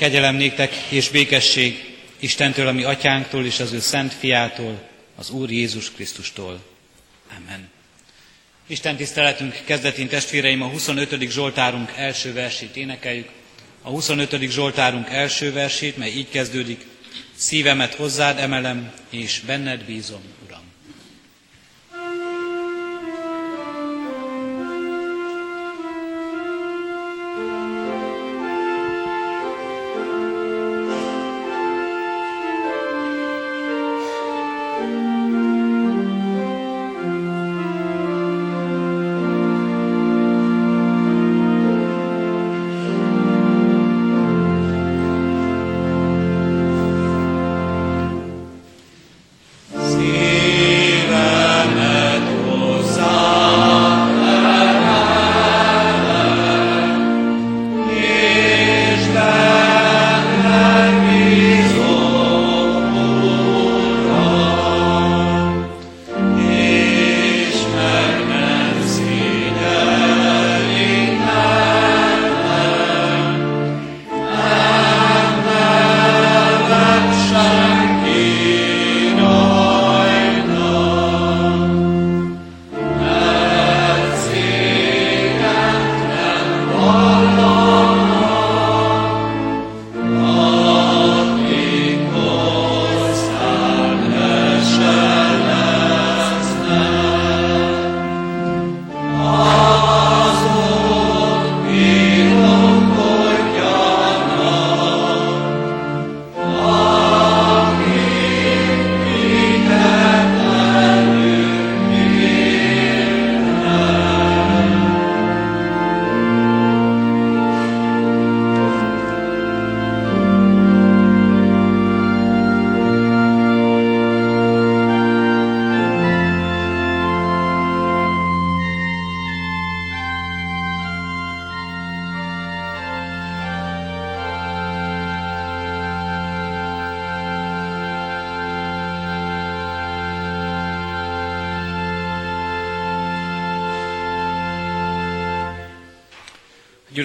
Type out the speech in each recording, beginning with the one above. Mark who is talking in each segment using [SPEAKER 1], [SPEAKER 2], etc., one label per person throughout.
[SPEAKER 1] Kegyelem néktek és békesség Istentől, ami atyánktól és az ő szent fiától, az Úr Jézus Krisztustól. Amen. Isten tiszteletünk kezdetén testvéreim a 25. Zsoltárunk első versét énekeljük. A 25. Zsoltárunk első versét, mely így kezdődik. Szívemet hozzád emelem, és benned bízom.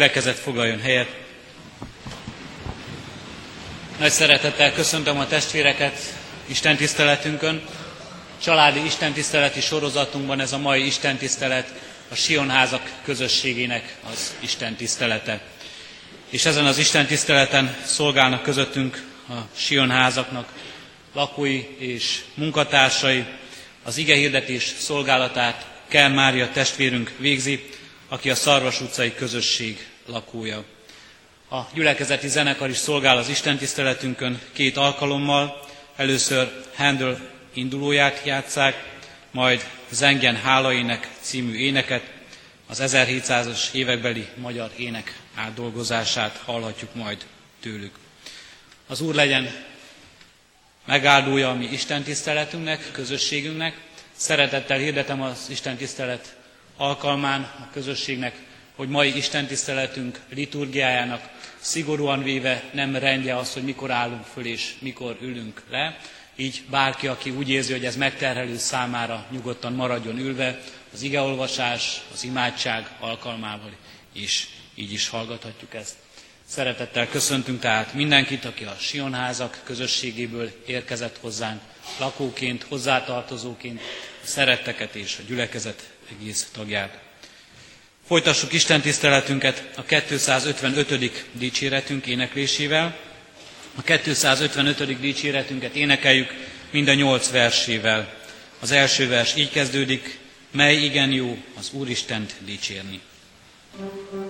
[SPEAKER 1] Gyülekezet foglaljon helyet. Nagy szeretettel köszöntöm a testvéreket Isten tiszteletünkön. Családi Isten tiszteleti sorozatunkban ez a mai Isten tisztelet a Sionházak közösségének az Isten tisztelete. És ezen az Isten tiszteleten szolgálnak közöttünk a Sionházaknak lakói és munkatársai, az ige hirdetés szolgálatát Kell Mária testvérünk végzi, aki a Szarvas utcai közösség lakója. A gyülekezeti zenekar is szolgál az Isten tiszteletünkön két alkalommal. Először Handel indulóját játszák, majd Zengen Hálaének című éneket, az 1700-as évekbeli magyar ének átdolgozását hallhatjuk majd tőlük. Az Úr legyen megáldója a mi Isten tiszteletünknek, közösségünknek. Szeretettel hirdetem az Isten tisztelet alkalmán a közösségnek, hogy mai istentiszteletünk liturgiájának szigorúan véve nem rendje az, hogy mikor állunk föl és mikor ülünk le. Így bárki, aki úgy érzi, hogy ez megterhelő számára, nyugodtan maradjon ülve, az igeolvasás, az imádság alkalmával is így is hallgathatjuk ezt. Szeretettel köszöntünk tehát mindenkit, aki a Sionházak közösségéből érkezett hozzánk, lakóként, hozzátartozóként, szeretteket és a gyülekezet egész tagját. Folytassuk Isten tiszteletünket a 255. dicséretünk éneklésével. A 255. dicséretünket énekeljük mind a nyolc versével. Az első vers így kezdődik, mely igen jó az Úristent dicsérni. thank you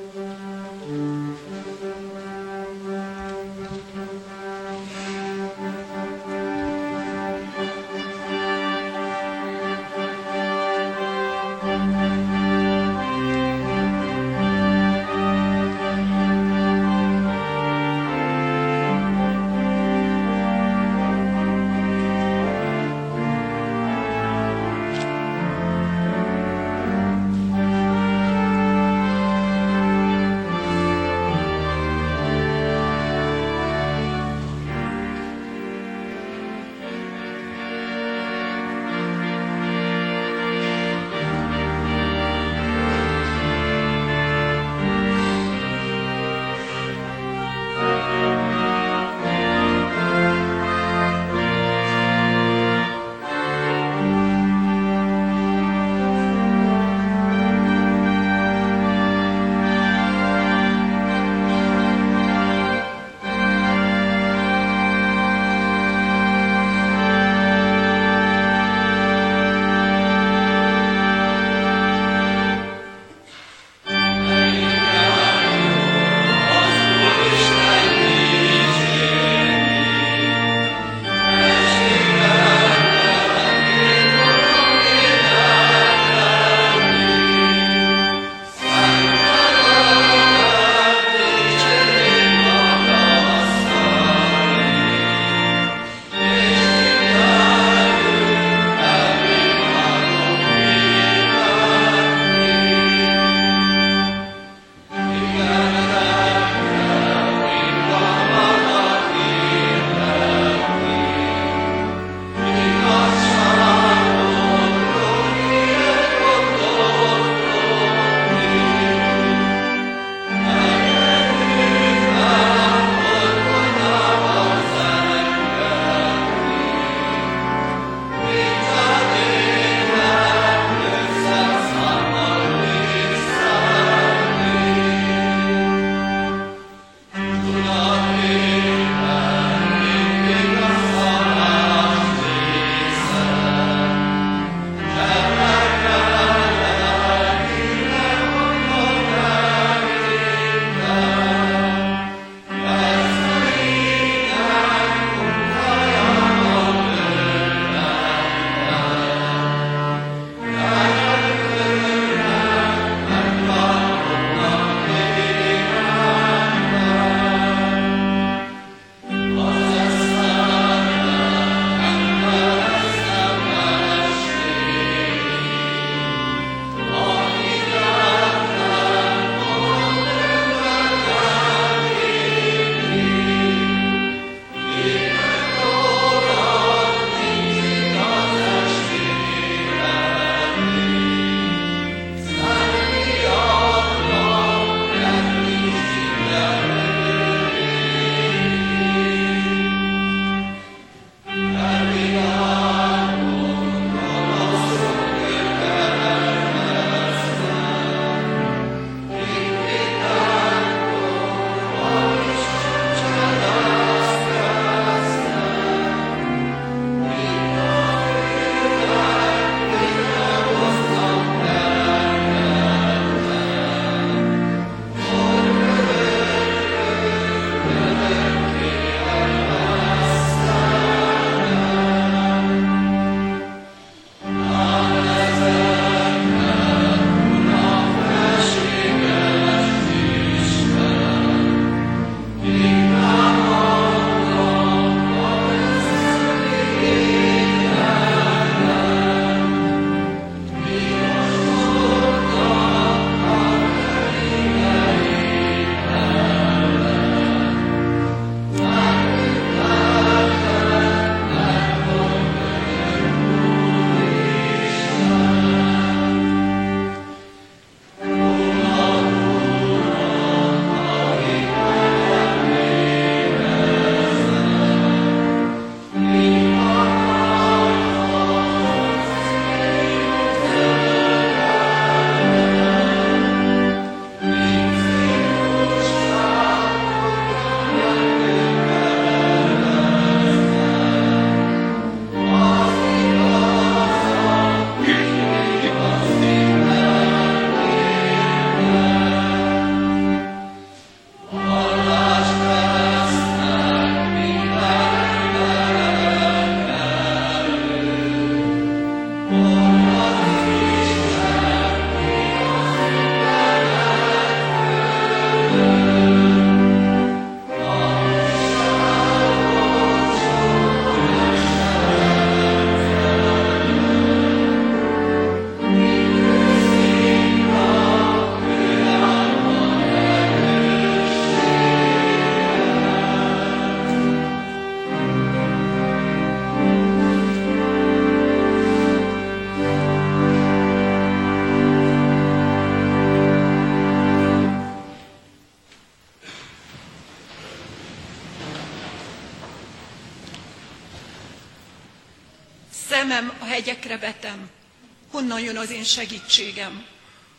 [SPEAKER 2] jön az én segítségem,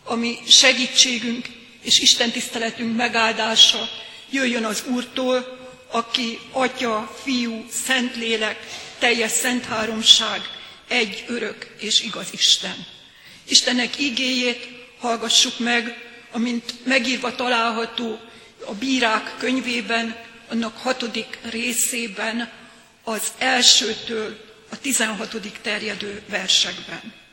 [SPEAKER 2] ami segítségünk és Isten tiszteletünk megáldása jöjjön az Úrtól, aki Atya, Fiú, Szentlélek, teljes szent háromság, egy örök és igaz Isten. Istennek igéjét hallgassuk meg, amint megírva található a bírák könyvében, annak hatodik részében, az elsőtől a tizenhatodik terjedő versekben.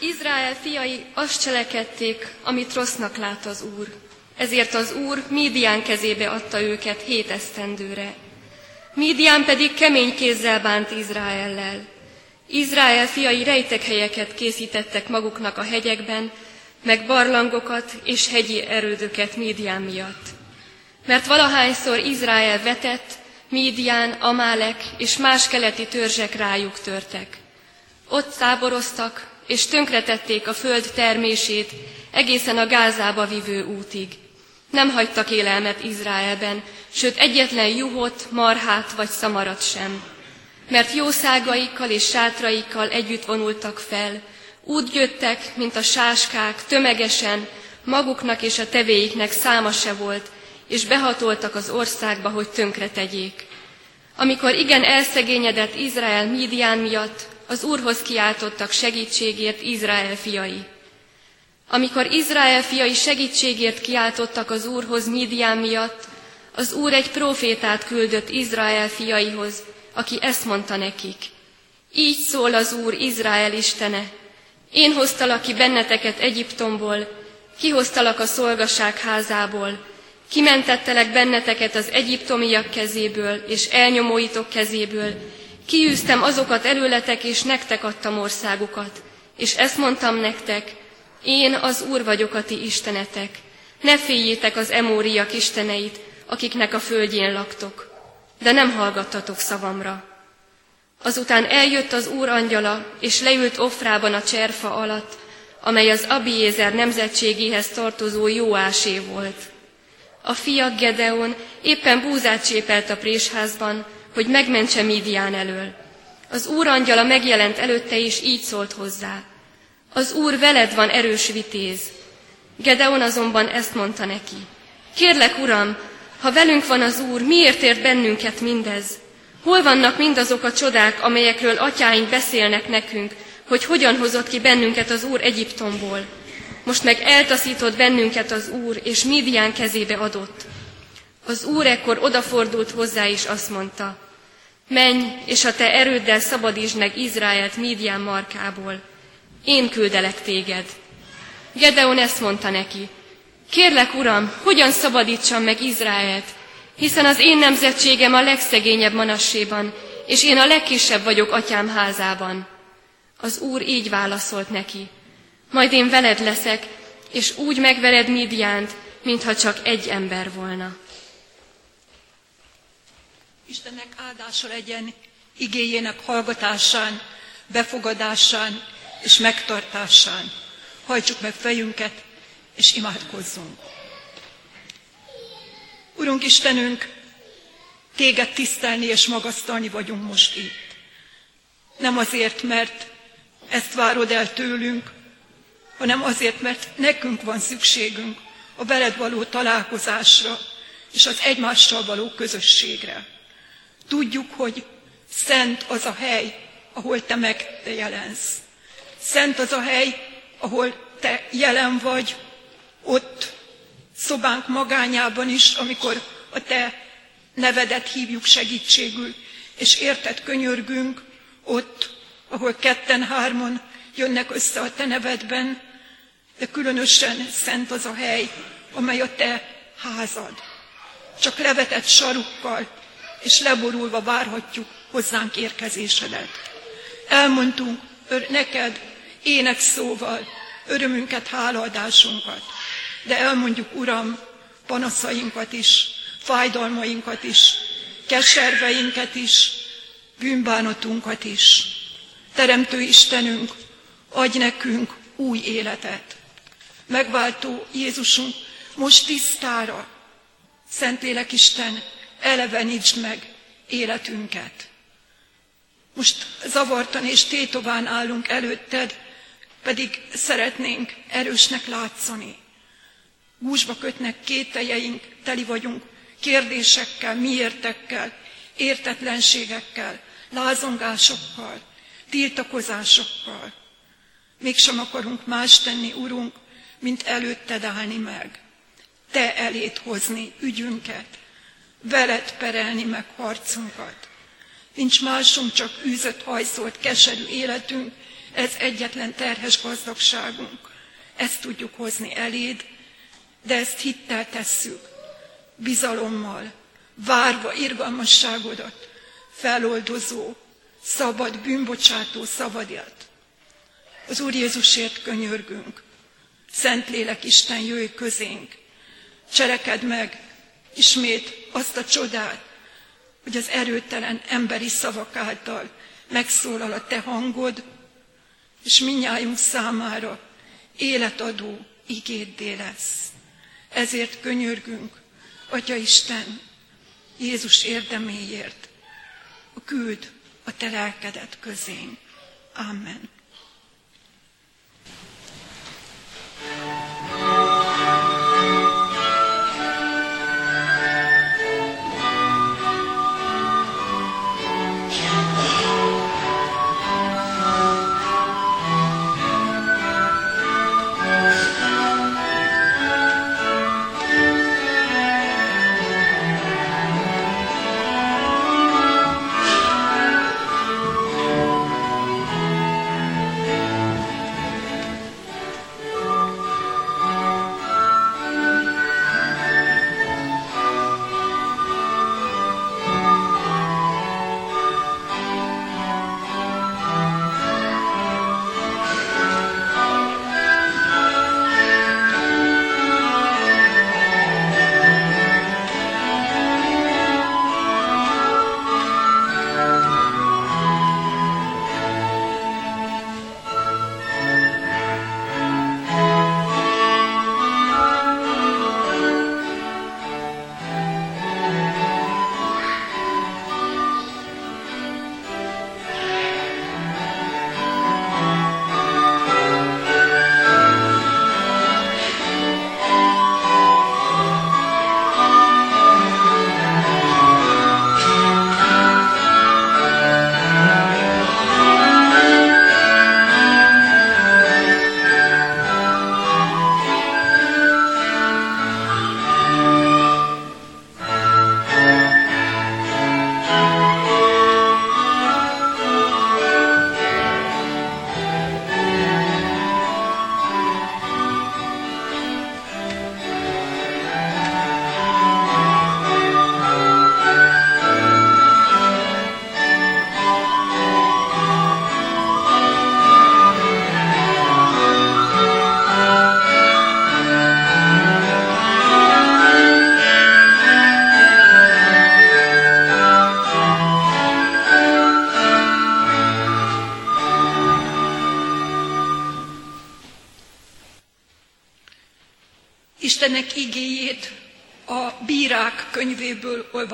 [SPEAKER 3] Izrael fiai azt cselekedték, amit rossznak lát az Úr. Ezért az Úr Mídián kezébe adta őket hét esztendőre. Mídián pedig kemény kézzel bánt Izraellel. Izrael fiai rejtekhelyeket készítettek maguknak a hegyekben, meg barlangokat és hegyi erődöket Mídián miatt. Mert valahányszor Izrael vetett, Mídián, Amálek és más keleti törzsek rájuk törtek. Ott táboroztak, és tönkretették a föld termését egészen a Gázába vivő útig. Nem hagytak élelmet Izraelben, sőt egyetlen juhot, marhát vagy szamarat sem. Mert jószágaikkal és sátraikkal együtt vonultak fel, úgy jöttek, mint a sáskák, tömegesen, maguknak és a tevéiknek száma se volt, és behatoltak az országba, hogy tönkre tegyék. Amikor igen elszegényedett Izrael Mídián miatt, az Úrhoz kiáltottak segítségért Izrael fiai. Amikor Izrael fiai segítségért kiáltottak az Úrhoz Midian miatt, az Úr egy profétát küldött Izrael fiaihoz, aki ezt mondta nekik. Így szól az Úr Izrael istene, én hoztalak ki benneteket Egyiptomból, kihoztalak a szolgaság házából, kimentettelek benneteket az egyiptomiak kezéből és elnyomóitok kezéből, kiűztem azokat előletek, és nektek adtam országukat. És ezt mondtam nektek, én az Úr vagyok a ti istenetek. Ne féljétek az emóriak isteneit, akiknek a földjén laktok. De nem hallgattatok szavamra. Azután eljött az Úr angyala, és leült Ofrában a cserfa alatt, amely az Abiézer nemzetségéhez tartozó Jóásé volt. A fiak Gedeon éppen búzát csépelt a présházban, hogy megmentse Midian elől. Az Úr angyala megjelent előtte, és így szólt hozzá. Az Úr veled van erős vitéz. Gedeon azonban ezt mondta neki. Kérlek, Uram, ha velünk van az Úr, miért ért bennünket mindez? Hol vannak mindazok a csodák, amelyekről atyáink beszélnek nekünk, hogy hogyan hozott ki bennünket az Úr Egyiptomból? Most meg eltaszított bennünket az Úr, és Midian kezébe adott. Az Úr ekkor odafordult hozzá, és azt mondta, menj, és a te erőddel szabadítsd meg Izraelt Mídián markából. Én küldelek téged. Gedeon ezt mondta neki, kérlek, Uram, hogyan szabadítsam meg Izraelt, hiszen az én nemzetségem a legszegényebb manasséban, és én a legkisebb vagyok atyám házában. Az Úr így válaszolt neki, majd én veled leszek, és úgy megvered Midiánt, mintha csak egy ember volna.
[SPEAKER 2] Istennek áldása legyen igéjének hallgatásán, befogadásán és megtartásán. Hajtsuk meg fejünket, és imádkozzunk. Urunk Istenünk, Téged tisztelni és magasztalni vagyunk most itt. Nem azért, mert ezt várod el tőlünk, hanem azért, mert nekünk van szükségünk a veled való találkozásra és az egymással való közösségre. Tudjuk, hogy szent az a hely, ahol te megjelensz. Szent az a hely, ahol te jelen vagy, ott szobánk magányában is, amikor a te nevedet hívjuk segítségül, és érted könyörgünk, ott, ahol ketten-hárman jönnek össze a te nevedben, de különösen szent az a hely, amely a te házad. Csak levetett sarukkal, és leborulva várhatjuk hozzánk érkezésedet. Elmondtunk neked ének szóval örömünket, hálaadásunkat, de elmondjuk, Uram, panaszainkat is, fájdalmainkat is, keserveinket is, bűnbánatunkat is. Teremtő Istenünk, adj nekünk új életet. Megváltó Jézusunk, most tisztára, Szentlélek Isten, elevenítsd meg életünket. Most zavartan és tétován állunk előtted, pedig szeretnénk erősnek látszani. Gúzsba kötnek kételjeink, teli vagyunk kérdésekkel, miértekkel, értetlenségekkel, lázongásokkal, tiltakozásokkal. Mégsem akarunk más tenni, Urunk, mint előtted állni meg. Te elét hozni ügyünket, veled perelni meg harcunkat. Nincs másunk, csak űzött, hajszolt, keserű életünk, ez egyetlen terhes gazdagságunk. Ezt tudjuk hozni eléd, de ezt hittel tesszük, bizalommal, várva irgalmasságodat, feloldozó, szabad, bűnbocsátó szabadat. Az Úr Jézusért könyörgünk. Szentlélek Isten, jöjj közénk. Cseleked meg ismét azt a csodát, hogy az erőtelen emberi szavak által megszólal a te hangod, és minnyájunk számára életadó igéddé lesz. Ezért könyörgünk, Atya Isten, Jézus érdeméért, a küld a te lelkedet közénk. Amen.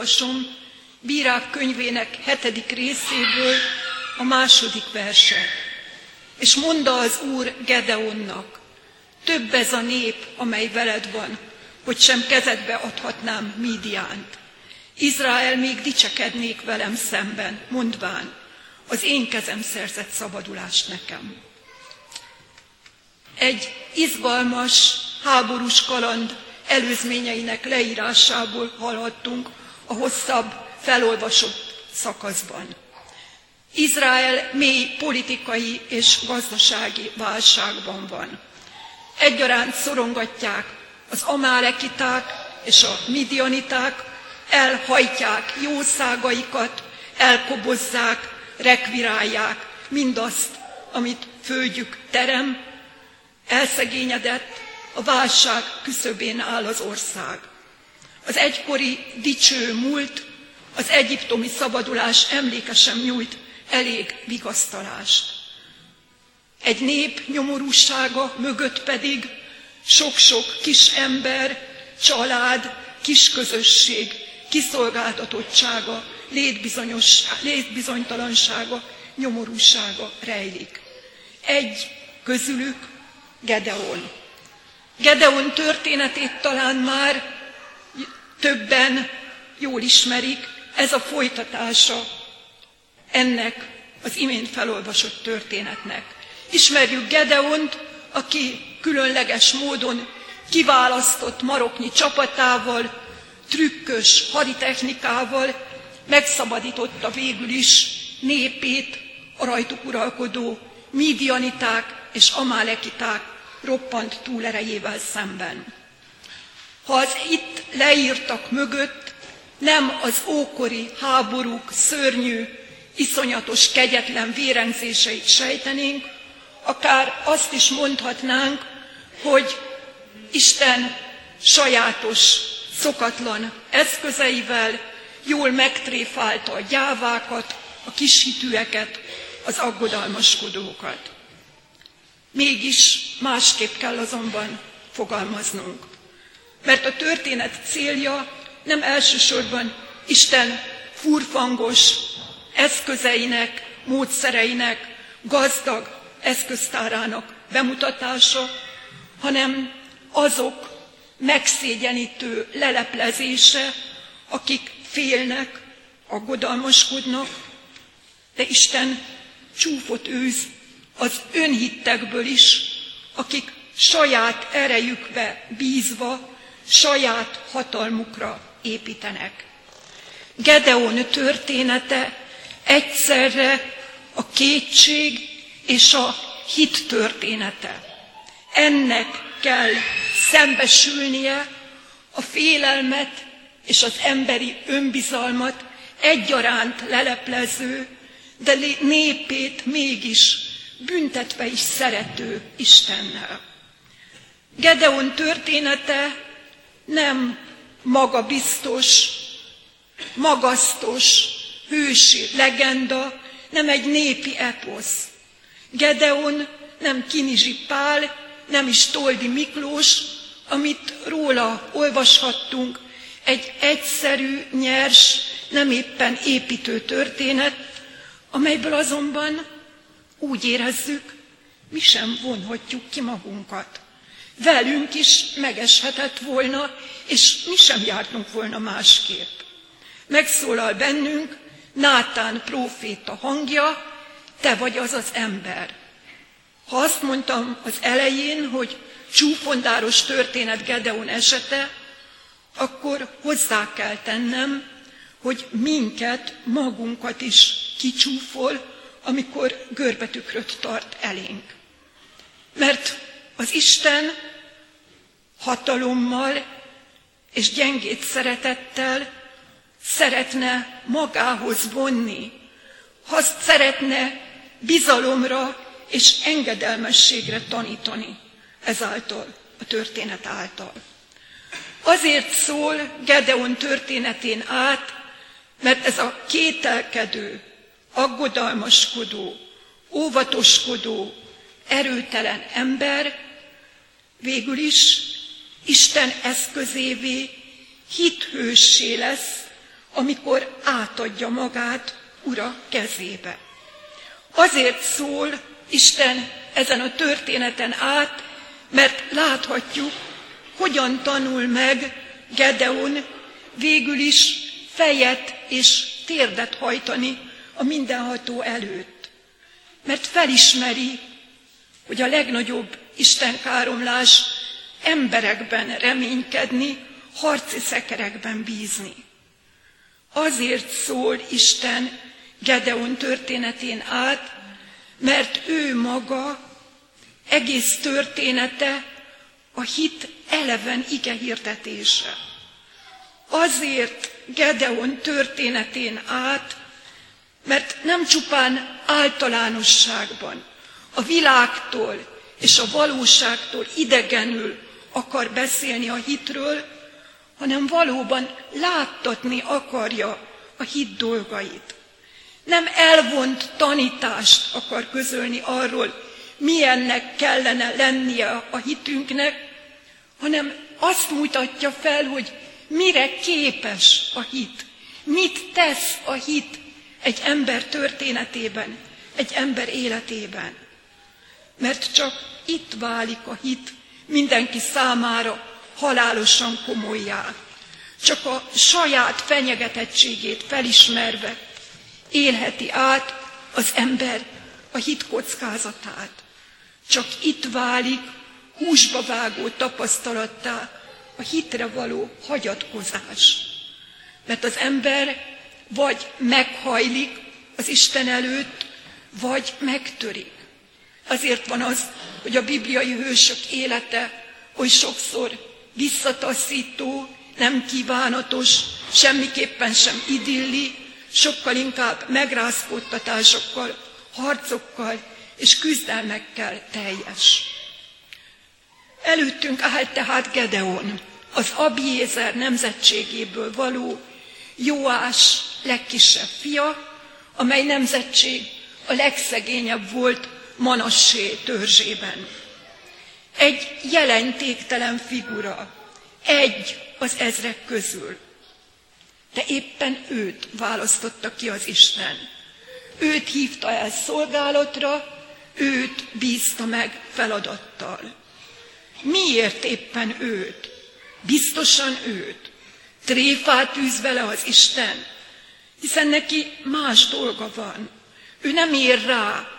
[SPEAKER 2] Olvasom, Bírák könyvének hetedik részéből a második verse. És mondta az Úr Gedeonnak, több ez a nép, amely veled van, hogy sem kezedbe adhatnám Mídiánt. Izrael még dicsekednék velem szemben, mondván, az én kezem szerzett szabadulást nekem. Egy izgalmas, háborús kaland előzményeinek leírásából hallhattunk a hosszabb, felolvasott szakaszban. Izrael mély politikai és gazdasági válságban van. Egyaránt szorongatják az amálekiták és a midianiták, elhajtják jószágaikat, elkobozzák, rekvirálják mindazt, amit földjük terem, elszegényedett, a válság küszöbén áll az ország. Az egykori dicső múlt, az egyiptomi szabadulás emléke nyújt elég vigasztalást. Egy nép nyomorúsága mögött pedig sok-sok kis ember, család, kisközösség kiszolgáltatottsága létbizonytalansága, nyomorúsága rejlik. Egy közülük Gedeon. Gedeon történetét talán már többen jól ismerik, ez a folytatása ennek az imént felolvasott történetnek. Ismerjük Gedeont, aki különleges módon kiválasztott maroknyi csapatával, trükkös haditechnikával megszabadította végül is népét a rajtuk uralkodó mídianiták és amálekiták roppant túlerejével szemben. Ha az itt leírtak mögött nem az ókori háborúk szörnyű, iszonyatos, kegyetlen vérengzéseit sejtenénk, akár azt is mondhatnánk, hogy Isten sajátos, szokatlan eszközeivel jól megtréfálta a gyávákat, a kishitűeket, az aggodalmaskodókat. Mégis másképp kell azonban fogalmaznunk. Mert a történet célja nem elsősorban Isten furfangos eszközeinek, módszereinek, gazdag eszköztárának bemutatása, hanem azok megszégyenítő leleplezése, akik félnek, aggodalmaskodnak, de Isten csúfot őz az önhittekből is, akik saját erejükbe bízva, saját hatalmukra építenek. Gedeon története egyszerre a kétség és a hit története. Ennek kell szembesülnie a félelmet és az emberi önbizalmat egyaránt leleplező, de népét mégis büntetve is szerető Istennel. Gedeon története nem magabiztos, magasztos, hősi legenda, nem egy népi eposz. Gedeon nem Kinizsi Pál, nem is Toldi Miklós, amit róla olvashattunk, egy egyszerű, nyers, nem éppen építő történet, amelyből azonban úgy érezzük, mi sem vonhatjuk ki magunkat. Velünk is megeshetett volna, és mi sem jártunk volna másképp. Megszólal bennünk Nátán próféta hangja, te vagy az az ember. Ha azt mondtam az elején, hogy csúfondáros történet Gedeon esete, akkor hozzá kell tennem, hogy minket, magunkat is kicsúfol, amikor görbetükröt tart elénk. Mert az Isten hatalommal és gyengét szeretettel szeretne magához vonni, azt szeretne bizalomra és engedelmességre tanítani ezáltal, a történet által. Azért szól Gedeon történetén át, mert ez a kételkedő, aggodalmaskodó, óvatoskodó, erőtelen ember végül is Isten eszközévé, hithőssé lesz, amikor átadja magát Ura kezébe. Azért szól Isten ezen a történeten át, mert láthatjuk, hogyan tanul meg Gedeon végül is fejet és térdet hajtani a mindenható előtt. Mert felismeri, hogy a legnagyobb istenkáromlás emberekben reménykedni, harci szekerekben bízni. Azért szól Isten Gedeon történetén át, mert ő maga egész története a hit eleven ige hirdetése. Azért Gedeon történetén át, mert nem csupán általánosságban, a világtól és a valóságtól idegenül akar beszélni a hitről, hanem valóban láttatni akarja a hit dolgait. Nem elvont tanítást akar közölni arról, milyennek kellene lennie a hitünknek, hanem azt mutatja fel, hogy mire képes a hit, Mit tesz a hit egy ember történetében, egy ember életében? Mert csak itt válik a hit mindenki számára halálosan komolyá. Csak a saját fenyegetettségét felismerve élheti át az ember a hit kockázatát. Csak itt válik húsba vágó tapasztalattá a hitre való hagyatkozás. Mert az ember vagy meghajlik az Isten előtt, vagy megtörik. Azért van az, hogy a bibliai hősök élete oly sokszor visszataszító, nem kívánatos, semmiképpen sem idilli, sokkal inkább megrázkódtatásokkal, harcokkal és küzdelmekkel teljes. Előttünk állt tehát Gedeon, az Abiézer nemzetségéből való Jóás legkisebb fia, amely nemzetség a legszegényebb volt Manassé törzsében. Egy jelentéktelen figura, egy az ezrek közül. De éppen őt választotta ki az Isten. Őt hívta el szolgálatra, őt bízta meg feladattal. Miért éppen őt? Biztosan őt. Tréfát űz vele az Isten, hiszen neki más dolga van. Ő nem ér rá.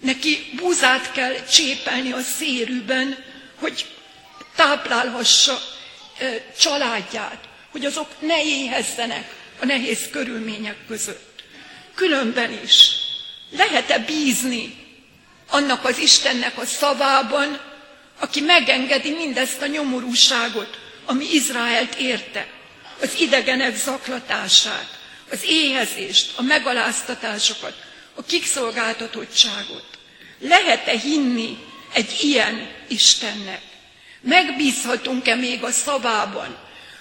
[SPEAKER 2] Neki búzát kell csépelni a szérűben, hogy táplálhassa családját, hogy azok ne éhezzenek a nehéz körülmények között. Különben is lehet-e bízni annak az Istennek a szavában, aki megengedi mindezt a nyomorúságot, ami Izraelt érte, az idegenek zaklatását, az éhezést, a megaláztatásokat, a kikszolgáltatottságot. Lehet-e hinni egy ilyen Istennek? Megbízhatunk-e még a szavában?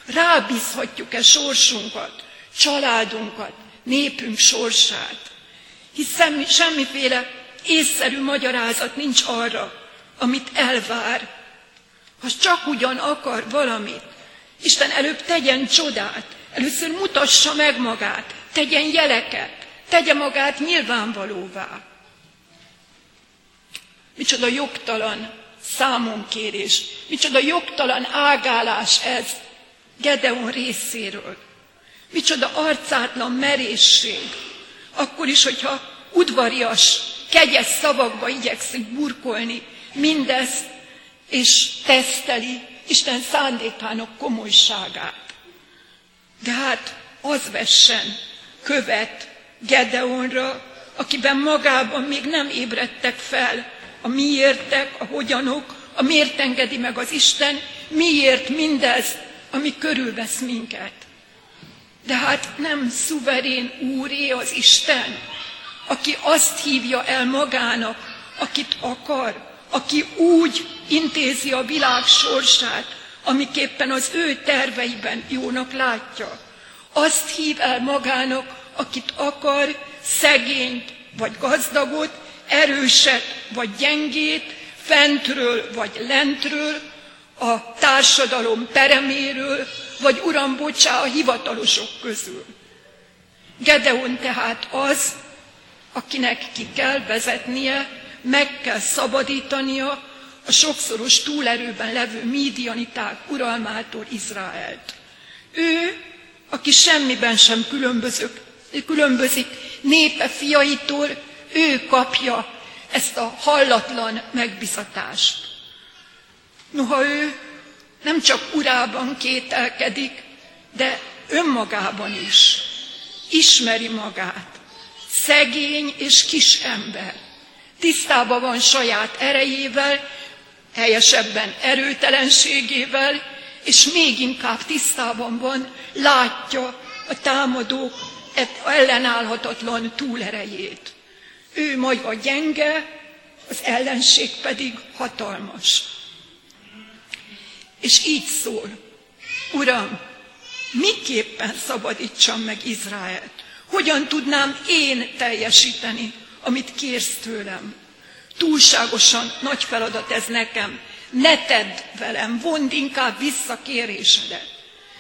[SPEAKER 2] Rábízhatjuk-e sorsunkat, családunkat, népünk sorsát? Hiszen semmiféle észszerű magyarázat nincs arra, amit elvár. Ha csak ugyan akar valamit, Isten előbb tegyen csodát, először mutassa meg magát, tegyen jeleket, tegye magát nyilvánvalóvá. Micsoda jogtalan számonkérés, micsoda jogtalan ágálás ez Gedeon részéről. Micsoda arcátlan merészség, akkor is, hogyha udvarias, kegyes szavakba igyekszik burkolni mindezt, és teszteli Isten szándékának komolyságát. De hát az vessen követ Gedeonra, akiben magában még nem ébredtek fel a miértek, a hogyanok, a miért engedi meg az Isten, miért mindez, ami körülvesz minket. De hát nem szuverén úré az Isten, aki azt hívja el magának, akit akar, aki úgy intézi a világ sorsát, amiképpen az ő terveiben jónak látja. Azt hív el magának, akit akar, szegényt vagy gazdagot, erőset vagy gyengét, fentről vagy lentről, a társadalom pereméről, vagy uram, bocsá, a hivatalosok közül. Gedeon tehát az, akinek ki kell vezetnie meg kell szabadítania a sokszoros túlerőben levő mídianiták uralmától Izraelt. Ő, aki semmiben sem különbözök, különbözik népe fiaitól, ő kapja ezt a hallatlan megbizatást. Noha ő nem csak urában kételkedik, de önmagában is ismeri magát. Szegény és kis ember tisztában van saját erejével, helyesebben erőtelenségével, és még inkább tisztában van, látja a támadók ellenállhatatlan túlerejét. Ő maga gyenge, az ellenség pedig hatalmas. És így szól, Uram, miképpen szabadítsam meg Izraelt? Hogyan tudnám én teljesíteni amit kérsz tőlem. Túlságosan nagy feladat ez nekem. Ne tedd velem, vond inkább vissza kérésedet.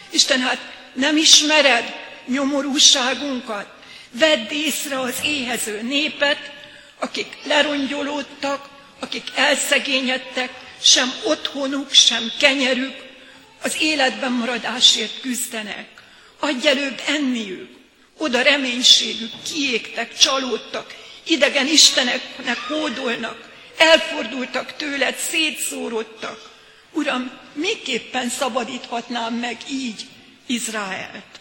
[SPEAKER 2] Isten, hát nem ismered, nyomorúságunkat, vedd észre az éhező népet, akik lerongyolódtak, akik elszegényedtek, sem otthonuk, sem kenyerük, az életben maradásért küzdenek. Adj előbb enniük, oda reménységük, kiégtek, csalódtak, idegen isteneknek hódolnak, elfordultak tőled, szétszórodtak. Uram, miképpen szabadíthatnám meg így Izraelt?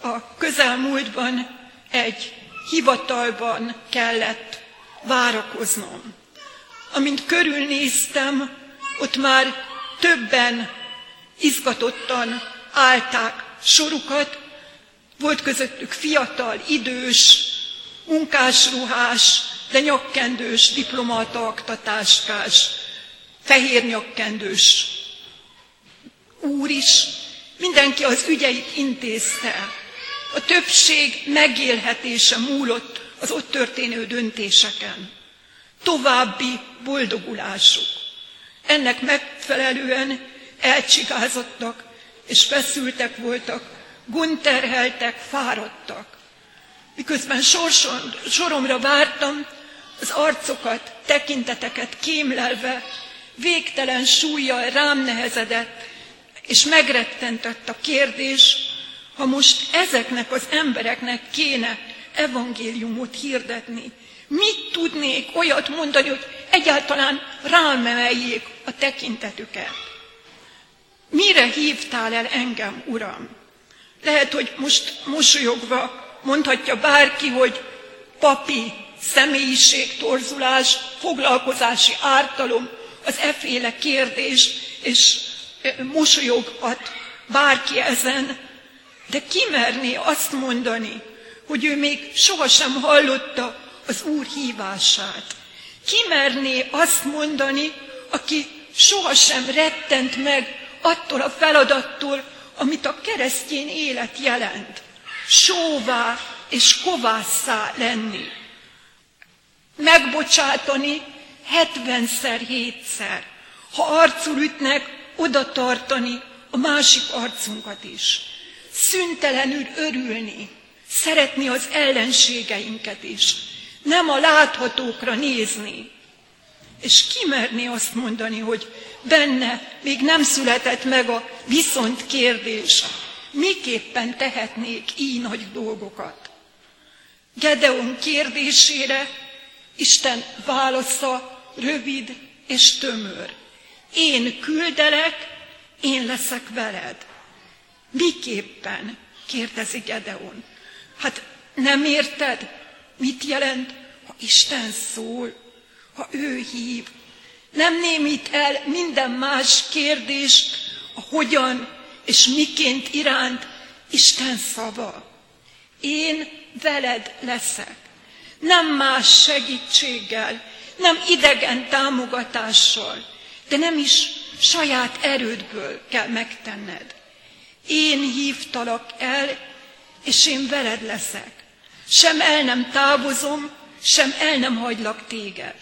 [SPEAKER 2] A közelmúltban egy hivatalban kellett várakoznom. Amint körülnéztem, ott már többen izgatottan állták sorukat, volt közöttük fiatal, idős, munkásruhás, de nyakkendős, diplomata, aktatáskás, fehér nyakkendős úr is, mindenki az ügyeit intézte. A többség megélhetése múlott az ott történő döntéseken. További boldogulásuk. Ennek megfelelően elcsigázottak és feszültek voltak, gunterheltek, fáradtak. Miközben sorson, soromra vártam, az arcokat, tekinteteket kémlelve, végtelen súlyjal rám nehezedett, és megrettentett a kérdés, ha most ezeknek az embereknek kéne evangéliumot hirdetni, mit tudnék olyat mondani, hogy egyáltalán rám emeljék a tekintetüket? Mire hívtál el engem, Uram? Lehet, hogy most mosolyogva mondhatja bárki, hogy papi, személyiségtorzulás, foglalkozási ártalom, az eféle kérdés, és mosolyoghat bárki ezen, de kimerné azt mondani, hogy ő még sohasem hallotta az Úr hívását. Kimerné azt mondani, aki sohasem rettent meg attól a feladattól, amit a keresztény élet jelent. Sóvá és kovásszá lenni. Megbocsátani hetvenszer, hétszer. Ha arcul ütnek, oda tartani a másik arcunkat is. Szüntelenül örülni, szeretni az ellenségeinket is. Nem a láthatókra nézni, és kimerni azt mondani, hogy benne még nem született meg a viszont kérdés, miképpen tehetnék így nagy dolgokat. Gedeon kérdésére Isten válasza rövid és tömör. Én küldelek, én leszek veled. Miképpen? kérdezi Gedeon. Hát nem érted, mit jelent, ha Isten szól, ha ő hív. Nem némít el minden más kérdést, a hogyan és miként iránt Isten szava. Én veled leszek. Nem más segítséggel, nem idegen támogatással, de nem is saját erődből kell megtenned. Én hívtalak el, és én veled leszek. Sem el nem távozom, sem el nem hagylak téged.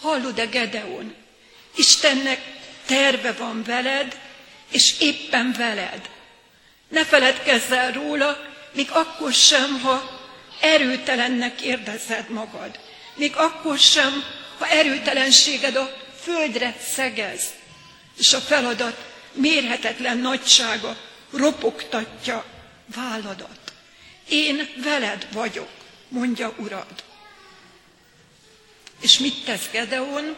[SPEAKER 2] Hallod-e, Gedeon? Istennek terve van veled, és éppen veled. Ne feledkezz el róla, még akkor sem, ha erőtelennek érzed magad. Még akkor sem, ha erőtelenséged a földre szegez, és a feladat mérhetetlen nagysága ropogtatja válladat. Én veled vagyok, mondja Urad. És mit tesz Gedeon?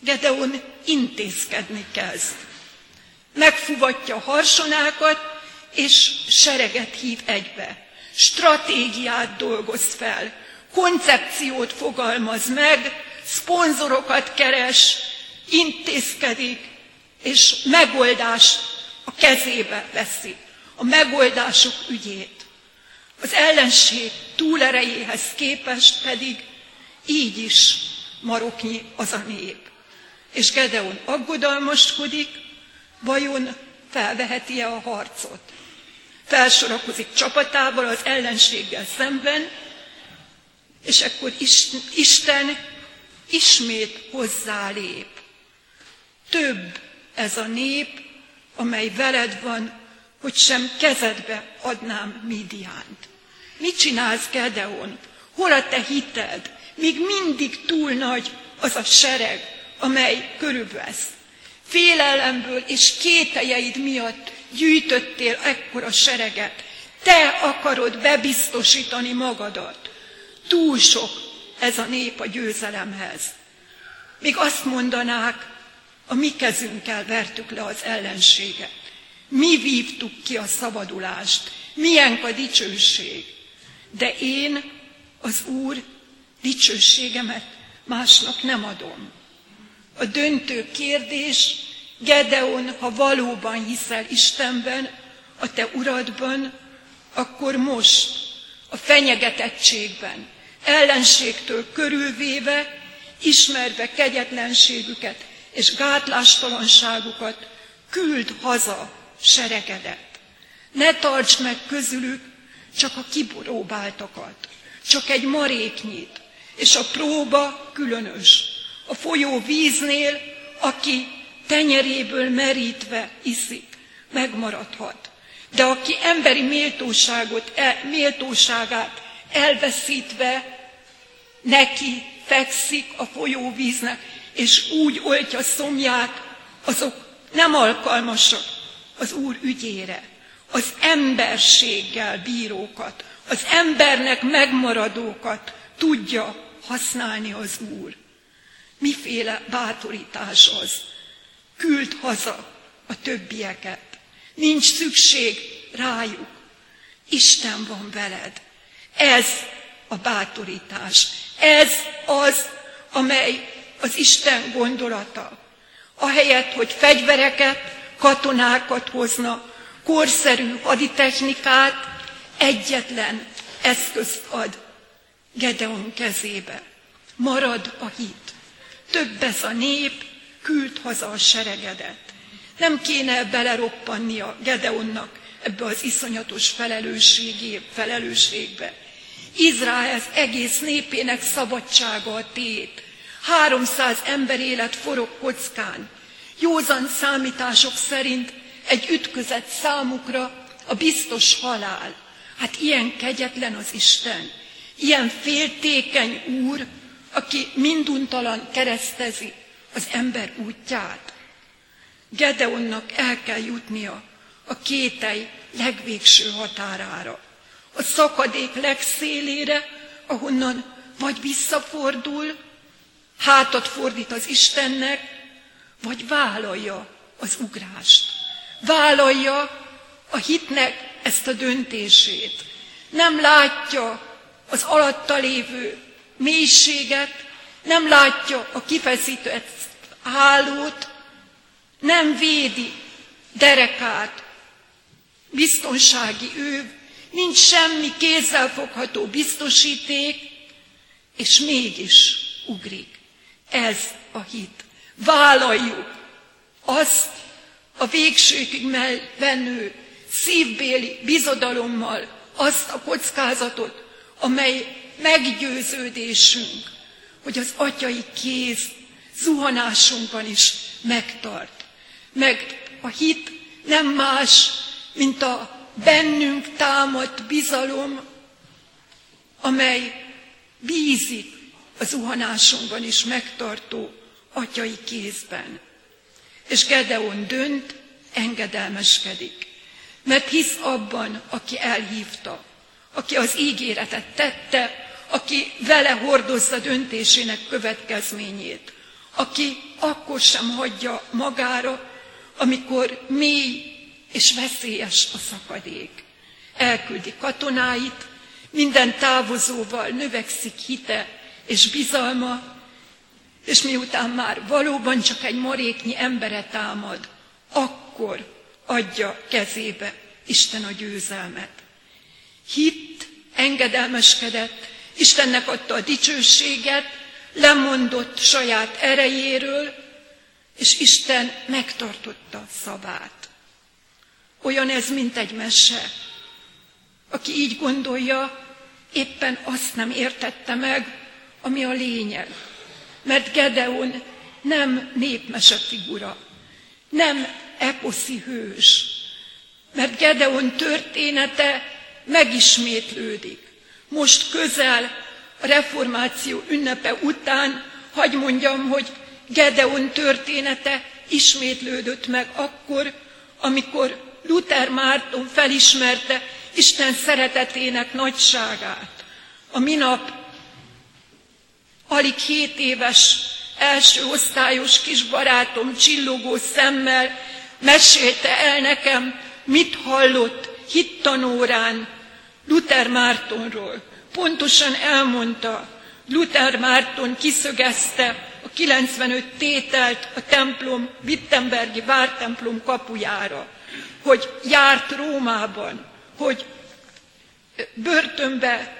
[SPEAKER 2] Gedeon intézkedni kezd. Megfuvatja harsonákat, és sereget hív egybe. Stratégiát dolgoz fel, koncepciót fogalmaz meg, szponzorokat keres, intézkedik, és megoldást kezébe veszi, a megoldások ügyét. Az ellenség túlerejéhez képest pedig így is maroknyi az a nép. És Gedeon aggodalmaskodik, vajon felveheti-e a harcot. Felsorakozik csapatával az ellenséggel szemben, és akkor Isten ismét hozzálép. Több ez a nép, amely veled van, hogy sem kezedbe adnám Midiánt. Mit csinálsz, Gedeon? Hol a te hited? Még mindig túl nagy az a sereg, amely körülvesz. Félelemből és kételjeid miatt gyűjtöttél ekkora sereget. Te akarod bebiztosítani magadat. Túl sok ez a nép a győzelemhez. Még azt mondanák, a mi kezünkkel vertük le az ellenséget. Mi vívtuk ki a szabadulást. Milyen a dicsőség. De én, az Úr, dicsőségemet másnak nem adom. A döntő kérdés, Gedeon, ha valóban hiszel Istenben, a te uradban, akkor most, a fenyegetettségben, ellenségtől körülvéve, ismerve kegyetlenségüket és gátlástalanságukat, küld haza seregedet. Ne tartsd meg közülük csak a kipróbáltakat, csak egy maréknyit, és a próba különös. A folyó víznél, aki tenyeréből merítve iszik, megmaradhat. De aki emberi méltóságot, el, méltóságát elveszítve neki fekszik a folyóvíznek, és úgy oltja szomját, azok nem alkalmasak az Úr ügyére. Az emberséggel bírókat, az embernek megmaradókat tudja használni az Úr. Miféle bátorítás az? Küld haza a többieket. Nincs szükség rájuk. Isten van veled. Ez a bátorítás. Ez az, amely az Isten gondolata. Ahelyett, hogy fegyvereket, katonákat hozna, korszerű haditechnikát, egyetlen eszközt ad Gedeon kezébe. Marad a hit. Több ez a nép, küld haza a seregedet. Nem kéne beleroppannia Gedeonnak ebbe az iszonyatos felelősségbe. Izrael egész népének szabadsága a tét. 300 ember élet forog kockán. Józan számítások szerint egy ütközet számukra a biztos halál. Hát ilyen kegyetlen az Isten, ilyen féltékeny úr, aki minduntalan keresztezi az ember útját. Gedeonnak el kell jutnia a kétely legvégső határára, a szakadék legszélére, ahonnan vagy visszafordul, hátat fordít az Istennek, vagy vállalja az ugrást. Vállalja a hitnek ezt a döntését. Nem látja az alatta lévő mélységet, nem látja a kifeszített hálót, nem védi derekát, biztonsági őv, nincs semmi kézzelfogható biztosíték, és mégis ugrik. Ez a hit. Vállaljuk azt a végsőkig menő szívbéli bizodalommal, azt a kockázatot, amely meggyőződésünk, hogy az atyai kéz zuhanásunkban is megtart. Meg a hit nem más, mint a bennünk támadt bizalom, amely bízik a zuhanásunkban is megtartó atyai kézben. És Gedeon dönt, engedelmeskedik, mert hisz abban, aki elhívta, aki az ígéretet tette, aki vele hordozza döntésének következményét, aki akkor sem hagyja magára, amikor mély és veszélyes a szakadék. Elküldi katonáit, minden távozóval növekszik hite és bizalma, és miután már valóban csak egy maréknyi embere támad, akkor adja kezébe Isten a győzelmet. Hitt, engedelmeskedett, Istennek adta a dicsőséget, lemondott saját erejéről, és Isten megtartotta szavát. Olyan ez, mint egy mese. Aki így gondolja, éppen azt nem értette meg, ami a lényeg. Mert Gedeon nem népmese figura, nem eposzi hős, mert Gedeon története megismétlődik. Most közel a reformáció ünnepe után, hagy mondjam, hogy Gedeon története ismétlődött meg akkor, amikor Luther Márton felismerte Isten szeretetének nagyságát. A minap alig hét éves első osztályos kis barátom csillogó szemmel mesélte el nekem, mit hallott hittanórán Luther Mártonról. Pontosan elmondta, Luther Márton kiszögezte a 95 tételt a templom, Wittenbergi vártemplom kapujára, hogy járt Rómában, hogy börtönbe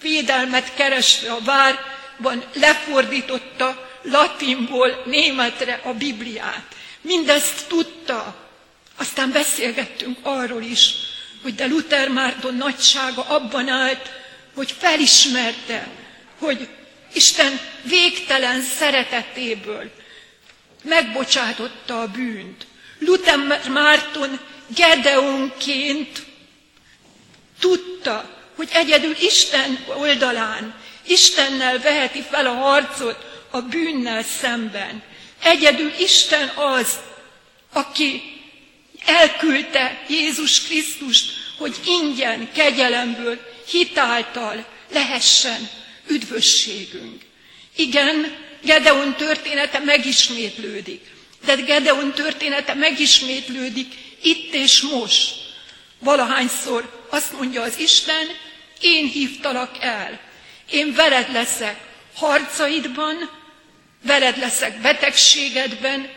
[SPEAKER 2] védelmet keresve a várban lefordította latinból németre a Bibliát. Mindezt tudta. Aztán beszélgettünk arról is, hogy de Luther Márton nagysága abban állt, hogy felismerte, hogy Isten végtelen szeretetéből megbocsátotta a bűnt. Luther Márton Gedeonként tudta, hogy egyedül Isten oldalán, Istennel veheti fel a harcot a bűnnel szemben. Egyedül Isten az, aki elküldte Jézus Krisztust, hogy ingyen, kegyelemből, hitáltal lehessen üdvösségünk. Igen, Gedeon története megismétlődik, de Gedeon története megismétlődik itt és most. Valahányszor azt mondja az Isten, én hívtalak el, én veled leszek harcaidban, veled leszek betegségedben,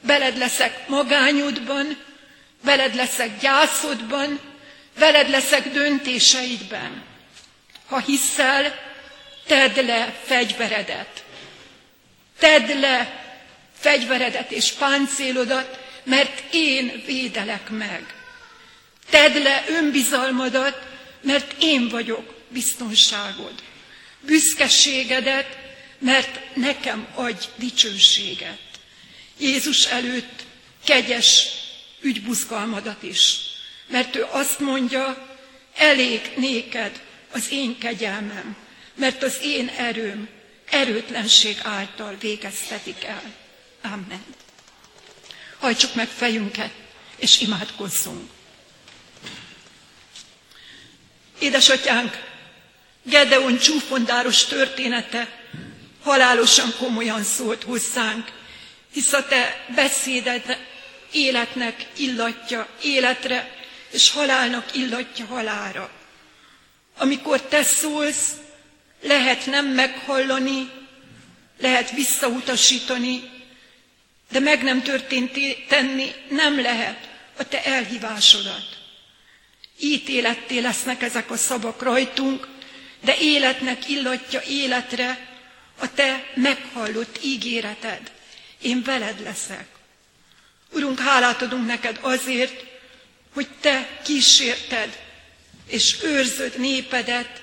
[SPEAKER 2] veled leszek magányodban, veled leszek gyászodban, veled leszek döntéseidben. Ha hiszel, tedd le fegyveredet. Tedd le fegyveredet és páncélodat, mert én védelek meg. Tedd le önbizalmadat, mert én vagyok biztonságod. Büszkeségedet, mert nekem adj dicsőséget. Jézus előtt kegyes ügybuzgalmadat is, mert ő azt mondja, elég néked az én kegyelmem, mert az én erőm erőtlenség által végeztetik el. Amen. Hajtsuk meg fejünket, és imádkozzunk. Édesatyánk, Gedeon csúfondáros története halálosan komolyan szólt hozzánk, hisz a te beszéded életnek illatja életre, és halálnak illatja halára. Amikor te szólsz, lehet nem meghallani, lehet visszautasítani, de meg nem történt tenni nem lehet a te elhívásodat. Ítéletté lesznek ezek a szavak rajtunk, de életnek illatja életre a te meghallott ígéreted. Én veled leszek. Urunk, hálát adunk neked azért, hogy te kísérted és őrzöd népedet,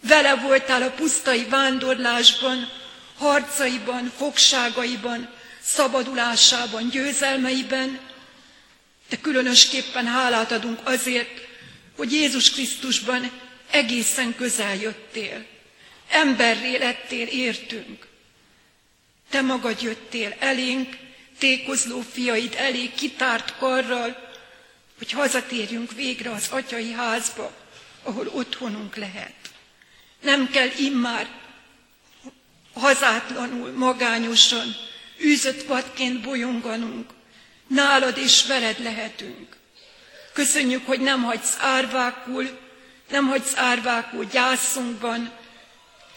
[SPEAKER 2] vele voltál a pusztai vándorlásban, harcaiban, fogságaiban, szabadulásában, győzelmeiben, de különösképpen hálát adunk azért, hogy Jézus Krisztusban egészen közel jöttél. Emberré lettél értünk. Te magad jöttél elénk, tékozló fiaid elé kitárt karral, hogy hazatérjünk végre az atyai házba, ahol otthonunk lehet. Nem kell immár hazátlanul, magányosan, űzött vadként bolyonganunk. Nálad és veled lehetünk. Köszönjük, hogy nem hagysz árvákul, nem hagysz árvákul gyászunkban,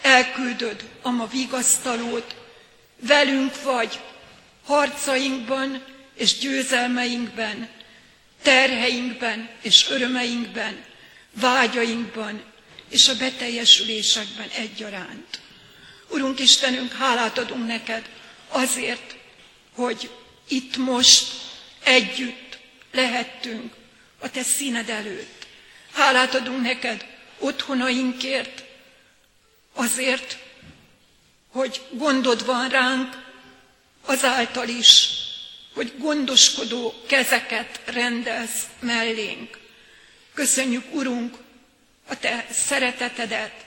[SPEAKER 2] elküldöd a ma vigasztalót, velünk vagy harcainkban és győzelmeinkben, terheinkben és örömeinkben, vágyainkban és a beteljesülésekben egyaránt. Urunk Istenünk, hálát adunk neked azért, hogy itt most együtt lehettünk a te színed előtt. Hálát adunk neked otthonainkért, azért, hogy gondod van ránk, azáltal is, hogy gondoskodó kezeket rendelsz mellénk. Köszönjük, Urunk, a Te szeretetedet,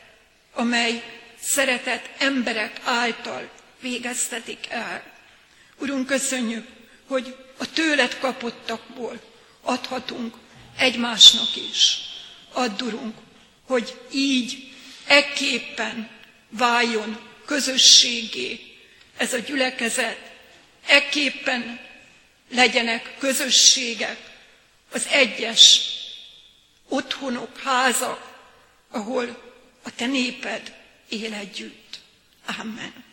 [SPEAKER 2] amely szeretett emberek által végeztetik el. Urunk, köszönjük, hogy a tőled kapottakból adhatunk egymásnak is. Add, Urunk, hogy így, ekképpen váljon közösségé ez a gyülekezet, ekképpen legyenek közösségek, az egyes otthonok, házak, ahol a te néped él együtt. Amen.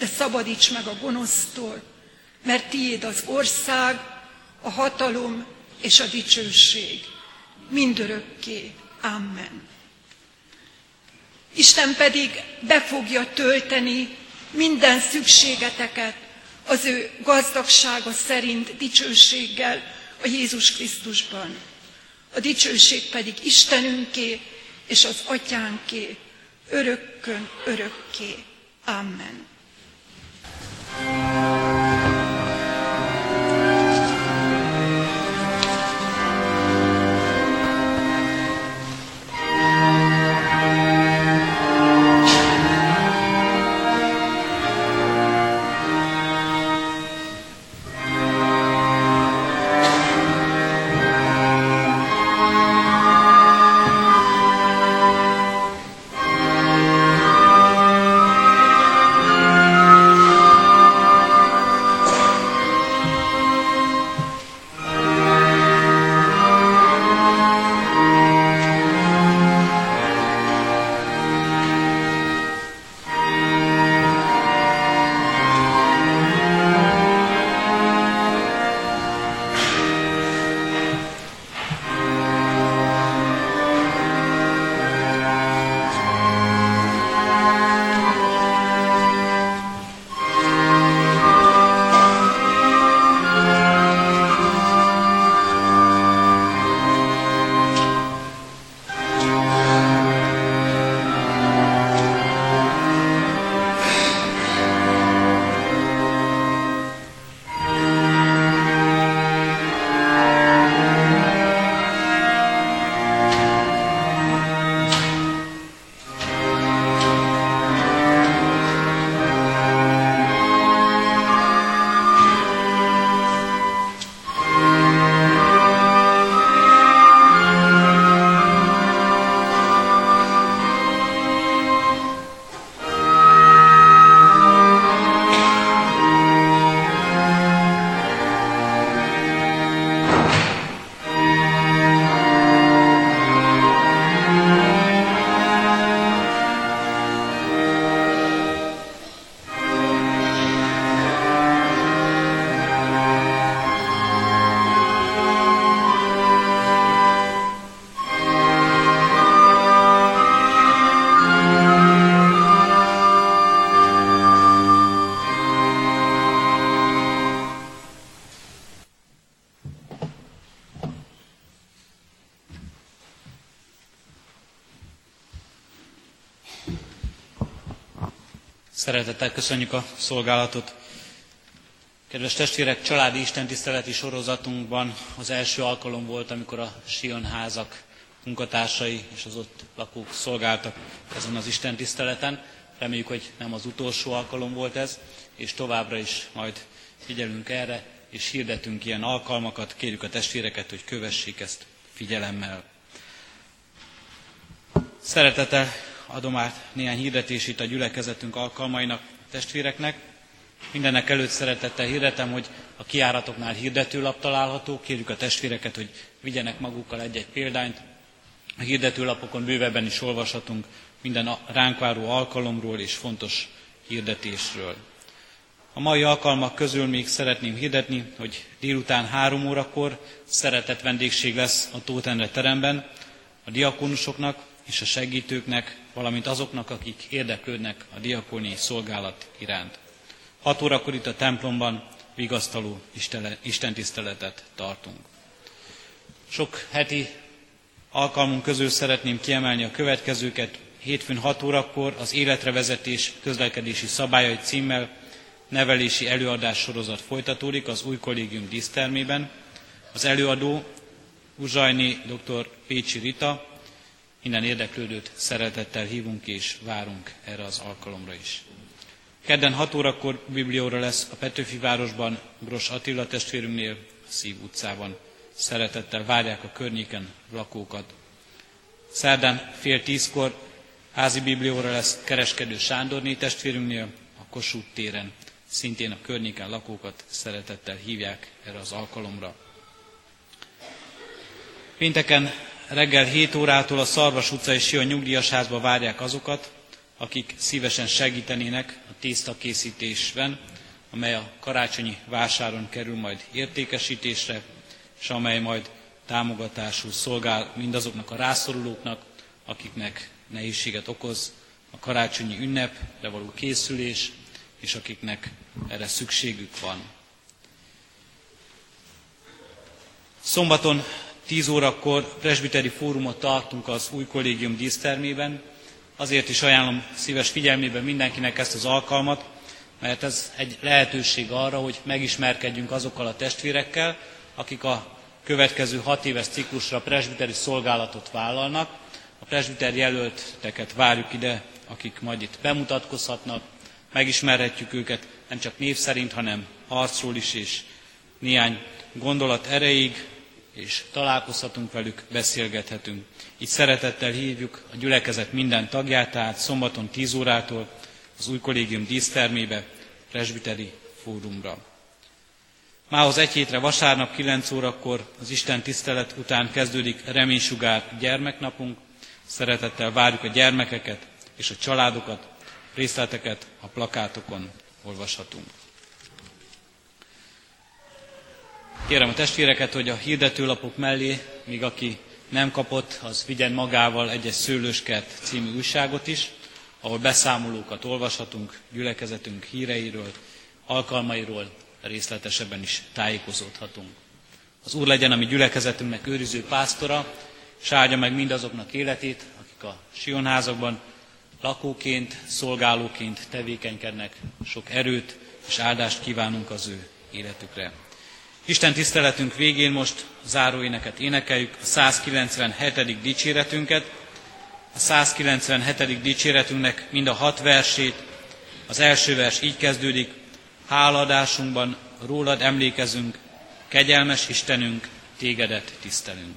[SPEAKER 2] de szabadíts meg a gonosztól, mert tiéd az ország, a hatalom és a dicsőség, mindörökké. Amen. Isten pedig be fogja tölteni minden szükségeteket az ő gazdagsága szerint dicsőséggel a Jézus Krisztusban. A dicsőség pedig Istenünké és az Atyánké, örökkön örökké. Amen.
[SPEAKER 1] Szeretettel köszönjük a szolgálatot. Kedves testvérek, családi istentiszteleti sorozatunkban az első alkalom volt, amikor a Sion házak munkatársai és az ott lakók szolgáltak ezen az istentiszteleten. Reméljük, hogy nem az utolsó alkalom volt ez, és továbbra is majd figyelünk erre, és hirdetünk ilyen alkalmakat, kérjük a testvéreket, hogy kövessék ezt figyelemmel. Szeretettel adom át néhány hirdetés itt a gyülekezetünk alkalmainak testvéreknek. Mindenek előtt szeretettel hirdetem, hogy a kiáratoknál hirdetőlap található. Kérjük a testvéreket, hogy vigyenek magukkal egy-egy példányt. A hirdetőlapokon bővebben is olvashatunk minden ránk váró alkalomról és fontos hirdetésről. A mai alkalmak közül még szeretném hirdetni, hogy délután három órakor szeretett vendégség lesz a Tótenre teremben a diakonusoknak és a segítőknek, valamint azoknak, akik érdeklődnek a diakóniai szolgálat iránt. Hat órakor itt a templomban vigasztaló istentiszteletet tartunk. Sok heti alkalmunk közül szeretném kiemelni a következőket. Hétfőn 6 órakor az Életre vezetés közlekedési szabályai címmel nevelési előadás sorozat folytatódik az új kollégium dísztermében. Az előadó Uzsajni dr. Pécsi Rita, minden érdeklődőt szeretettel hívunk és várunk erre az alkalomra is. Kedden 6 órakor biblióra lesz a Petőfi városban, Gros Attila testvérünknél, a Szív utcában. Szeretettel várják a környéken lakókat. Szerdán fél tízkor házi biblióra lesz kereskedő Sándorné testvérünknél, a Kossuth téren. Szintén a környéken lakókat szeretettel hívják erre az alkalomra. Pénteken reggel 7 órától a Szarvas utca és Sion nyugdíjas házba várják azokat, akik szívesen segítenének a tésztakészítésben, amely a karácsonyi vásáron kerül majd értékesítésre, és amely majd támogatásul szolgál mindazoknak a rászorulóknak, akiknek nehézséget okoz a karácsonyi ünnepre való készülés, és akiknek erre szükségük van. Szombaton 10 órakor presbiteri fórumot tartunk az új kollégium dísztermében. Azért is ajánlom szíves figyelmébe mindenkinek ezt az alkalmat, mert ez egy lehetőség arra, hogy megismerkedjünk azokkal a testvérekkel, akik a következő hat éves ciklusra presbiteri szolgálatot vállalnak. A presbiter jelölteket várjuk ide, akik majd itt bemutatkozhatnak, megismerhetjük őket nem csak név szerint, hanem arcról is, és néhány gondolat erejéig, és találkozhatunk velük, beszélgethetünk. Így szeretettel hívjuk a gyülekezet minden tagját, tehát szombaton 10 órától az új kollégium dísztermébe, presbiteri fórumra. Mához egy hétre vasárnap 9 órakor az Isten tisztelet után kezdődik reménysugár gyermeknapunk. Szeretettel várjuk a gyermekeket és a családokat, részleteket a plakátokon olvashatunk. Kérem a testvéreket, hogy a hirdetőlapok mellé, míg aki nem kapott, az vigyen magával egyes szőlőskert című újságot is, ahol beszámolókat olvashatunk gyülekezetünk híreiről, alkalmairól, részletesebben is tájékozódhatunk. Az Úr legyen a mi gyülekezetünknek őriző pásztora, és meg mindazoknak életét, akik a Sionházakban lakóként, szolgálóként tevékenykednek. Sok erőt és áldást kívánunk az ő életükre. Isten tiszteletünk végén most záróéneket énekeljük, a 197. dicséretünket. A 197. dicséretünknek mind a hat versét, az első vers így kezdődik, háladásunkban rólad emlékezünk, kegyelmes Istenünk, tégedet tisztelünk.